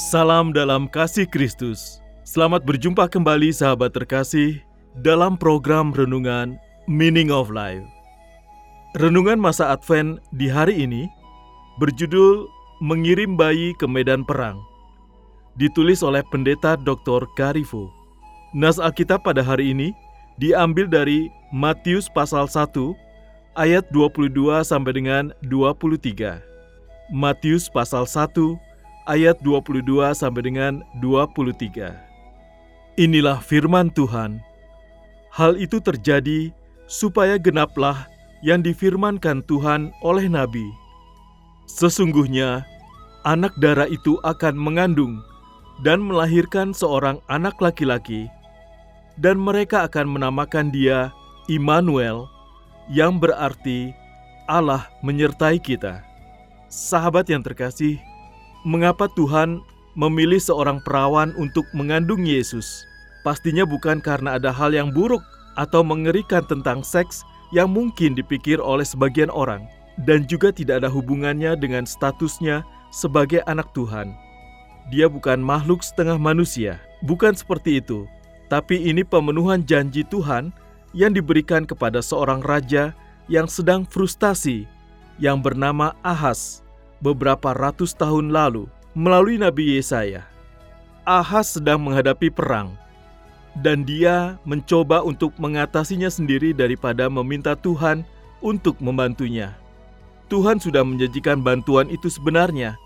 Salam dalam kasih Kristus. Selamat berjumpa kembali sahabat terkasih dalam program renungan Meaning of Life. Renungan masa Advent di hari ini berjudul Mengirim Bayi ke Medan Perang. Ditulis oleh Pendeta Dr. Garifo. Nas Alkitab pada hari ini diambil dari Matius pasal 1 ayat 22 sampai dengan 23. Matius pasal 1 ayat 22 sampai dengan 23. Inilah firman Tuhan. Hal itu terjadi supaya genaplah yang difirmankan Tuhan oleh nabi. Sesungguhnya anak darah itu akan mengandung dan melahirkan seorang anak laki-laki dan mereka akan menamakan dia Immanuel yang berarti Allah menyertai kita. Sahabat yang terkasih, Mengapa Tuhan memilih seorang perawan untuk mengandung Yesus? Pastinya bukan karena ada hal yang buruk atau mengerikan tentang seks yang mungkin dipikir oleh sebagian orang, dan juga tidak ada hubungannya dengan statusnya sebagai anak Tuhan. Dia bukan makhluk setengah manusia, bukan seperti itu, tapi ini pemenuhan janji Tuhan yang diberikan kepada seorang raja yang sedang frustasi, yang bernama Ahaz beberapa ratus tahun lalu melalui Nabi Yesaya. Ahaz sedang menghadapi perang dan dia mencoba untuk mengatasinya sendiri daripada meminta Tuhan untuk membantunya. Tuhan sudah menjanjikan bantuan itu sebenarnya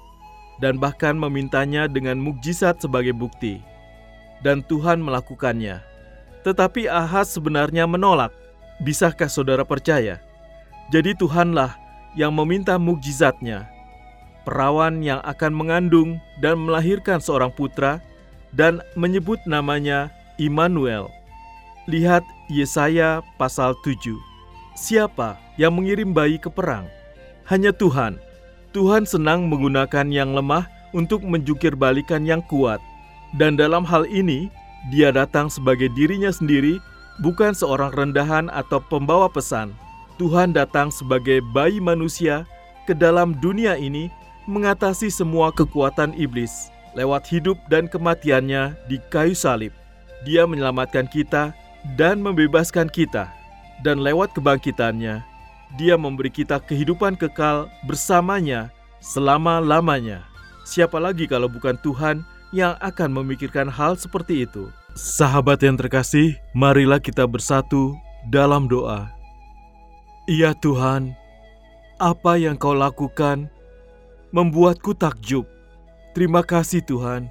dan bahkan memintanya dengan mukjizat sebagai bukti. Dan Tuhan melakukannya. Tetapi Ahaz sebenarnya menolak. Bisakah saudara percaya? Jadi Tuhanlah yang meminta mukjizatnya perawan yang akan mengandung dan melahirkan seorang putra dan menyebut namanya Immanuel. Lihat Yesaya pasal 7. Siapa yang mengirim bayi ke perang? Hanya Tuhan. Tuhan senang menggunakan yang lemah untuk menjungkir balikan yang kuat. Dan dalam hal ini, dia datang sebagai dirinya sendiri, bukan seorang rendahan atau pembawa pesan. Tuhan datang sebagai bayi manusia ke dalam dunia ini mengatasi semua kekuatan iblis lewat hidup dan kematiannya di kayu salib. Dia menyelamatkan kita dan membebaskan kita, dan lewat kebangkitannya, Dia memberi kita kehidupan kekal bersamanya selama-lamanya. Siapa lagi kalau bukan Tuhan yang akan memikirkan hal seperti itu? Sahabat yang terkasih, marilah kita bersatu dalam doa. Ya Tuhan, apa yang kau lakukan membuatku takjub. Terima kasih Tuhan.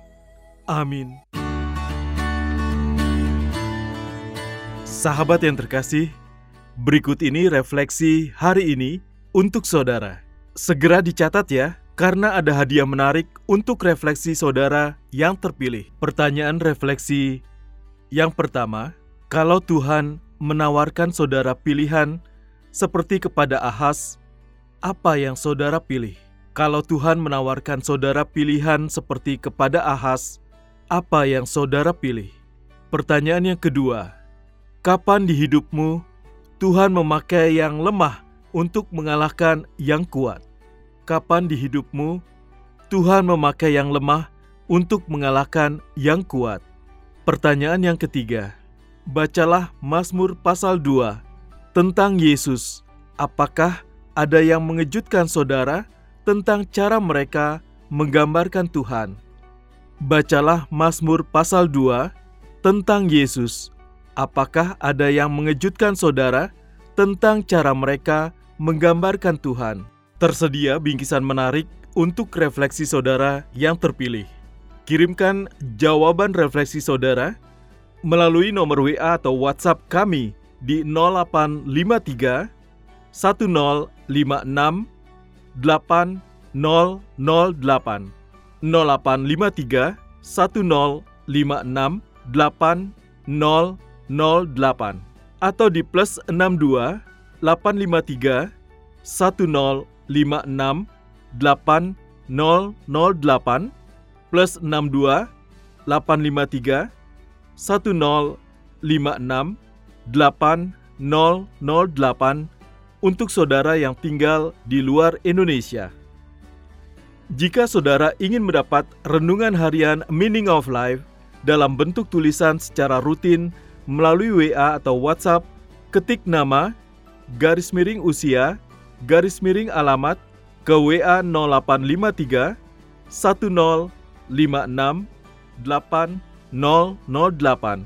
Amin. Sahabat yang terkasih, berikut ini refleksi hari ini untuk saudara. Segera dicatat ya, karena ada hadiah menarik untuk refleksi saudara yang terpilih. Pertanyaan refleksi yang pertama, kalau Tuhan menawarkan saudara pilihan seperti kepada Ahas, apa yang saudara pilih? Kalau Tuhan menawarkan saudara pilihan seperti kepada Ahas, apa yang saudara pilih? Pertanyaan yang kedua, kapan di hidupmu Tuhan memakai yang lemah untuk mengalahkan yang kuat? Kapan di hidupmu Tuhan memakai yang lemah untuk mengalahkan yang kuat? Pertanyaan yang ketiga, bacalah Mazmur pasal 2 tentang Yesus. Apakah ada yang mengejutkan saudara? Tentang cara mereka menggambarkan Tuhan. Bacalah Mazmur pasal 2 tentang Yesus. Apakah ada yang mengejutkan saudara tentang cara mereka menggambarkan Tuhan. Tersedia bingkisan menarik untuk refleksi saudara yang terpilih. Kirimkan jawaban refleksi saudara melalui nomor WA atau WhatsApp kami di 0853 1056 8008 0853 1056 8008 atau di plus 62 853 1056 8008 plus 62 853 1056 8008 untuk saudara yang tinggal di luar Indonesia. Jika saudara ingin mendapat renungan harian Meaning of Life dalam bentuk tulisan secara rutin melalui WA atau WhatsApp, ketik nama garis miring usia, garis miring alamat ke WA 0853 1056 8008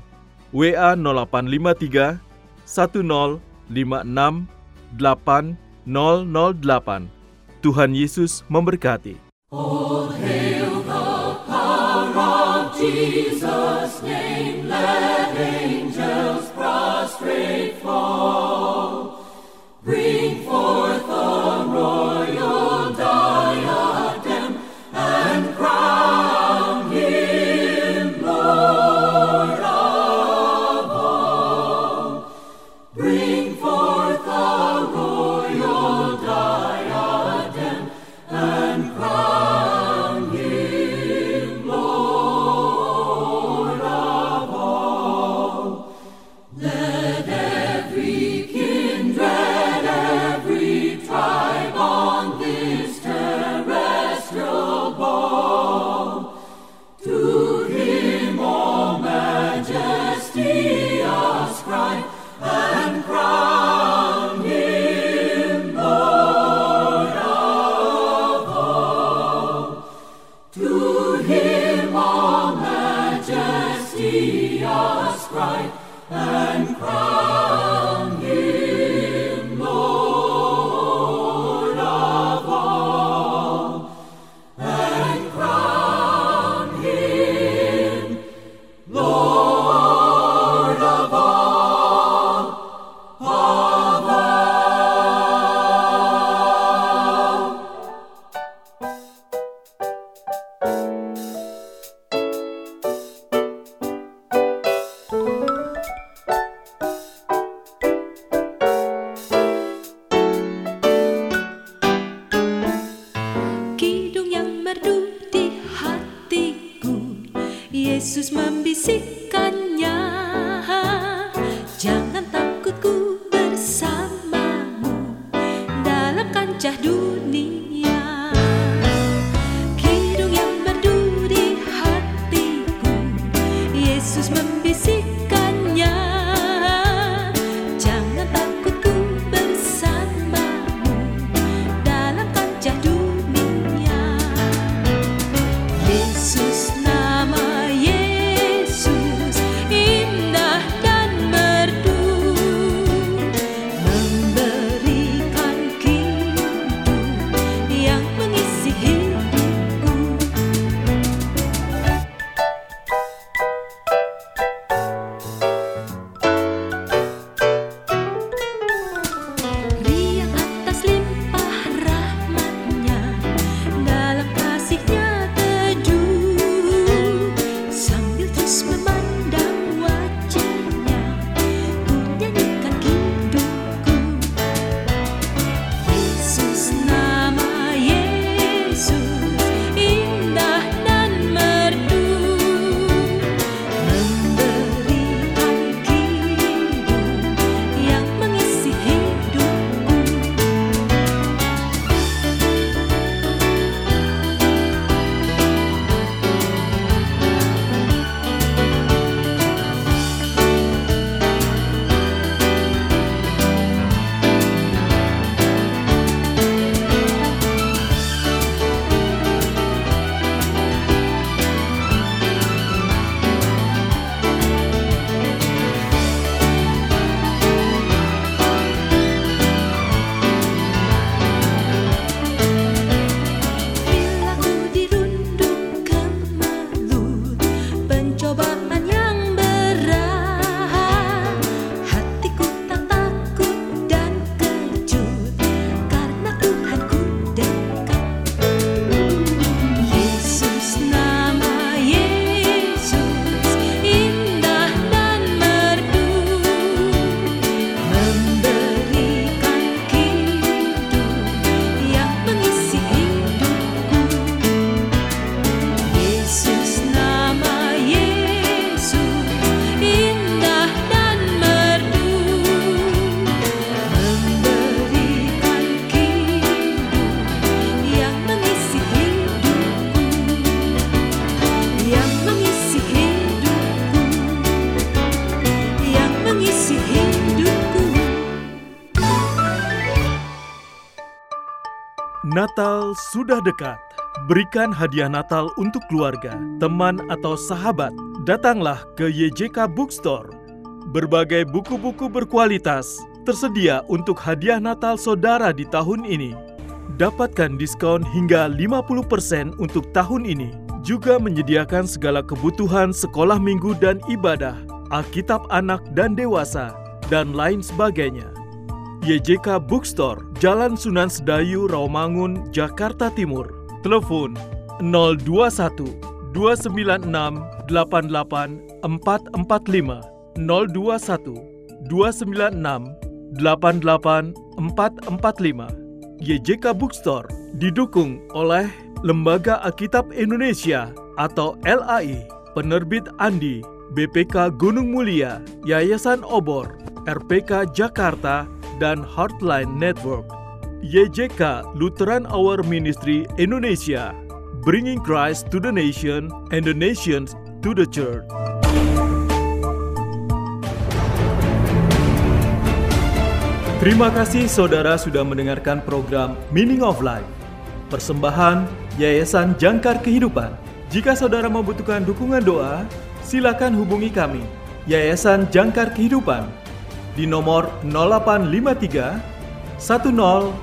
WA 0853 1056 8008 Tuhan Yesus memberkati. All hail the power of Jesus' name, let angels prostrate fall. Bring Kancah dunia Natal sudah dekat. Berikan hadiah Natal untuk keluarga, teman, atau sahabat. Datanglah ke YJK Bookstore. Berbagai buku-buku berkualitas tersedia untuk hadiah Natal saudara di tahun ini. Dapatkan diskon hingga 50% untuk tahun ini. Juga menyediakan segala kebutuhan sekolah minggu dan ibadah, Alkitab anak dan dewasa, dan lain sebagainya. YJK Bookstore, Jalan Sunan Sedayu, Rawamangun, Jakarta Timur. Telepon 021 296 88 445 021 296 88 445 YJK Bookstore didukung oleh Lembaga Alkitab Indonesia atau LAI, Penerbit Andi, BPK Gunung Mulia, Yayasan Obor, RPK Jakarta, dan Heartline Network. YJK Lutheran Hour Ministry Indonesia, bringing Christ to the nation and the nations to the church. Terima kasih saudara sudah mendengarkan program Meaning of Life. Persembahan Yayasan Jangkar Kehidupan. Jika saudara membutuhkan dukungan doa, silakan hubungi kami. Yayasan Jangkar Kehidupan di nomor 0853 1056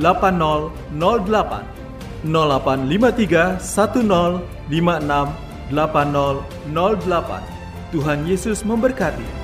8008 0853 1056 8008 Tuhan Yesus memberkati.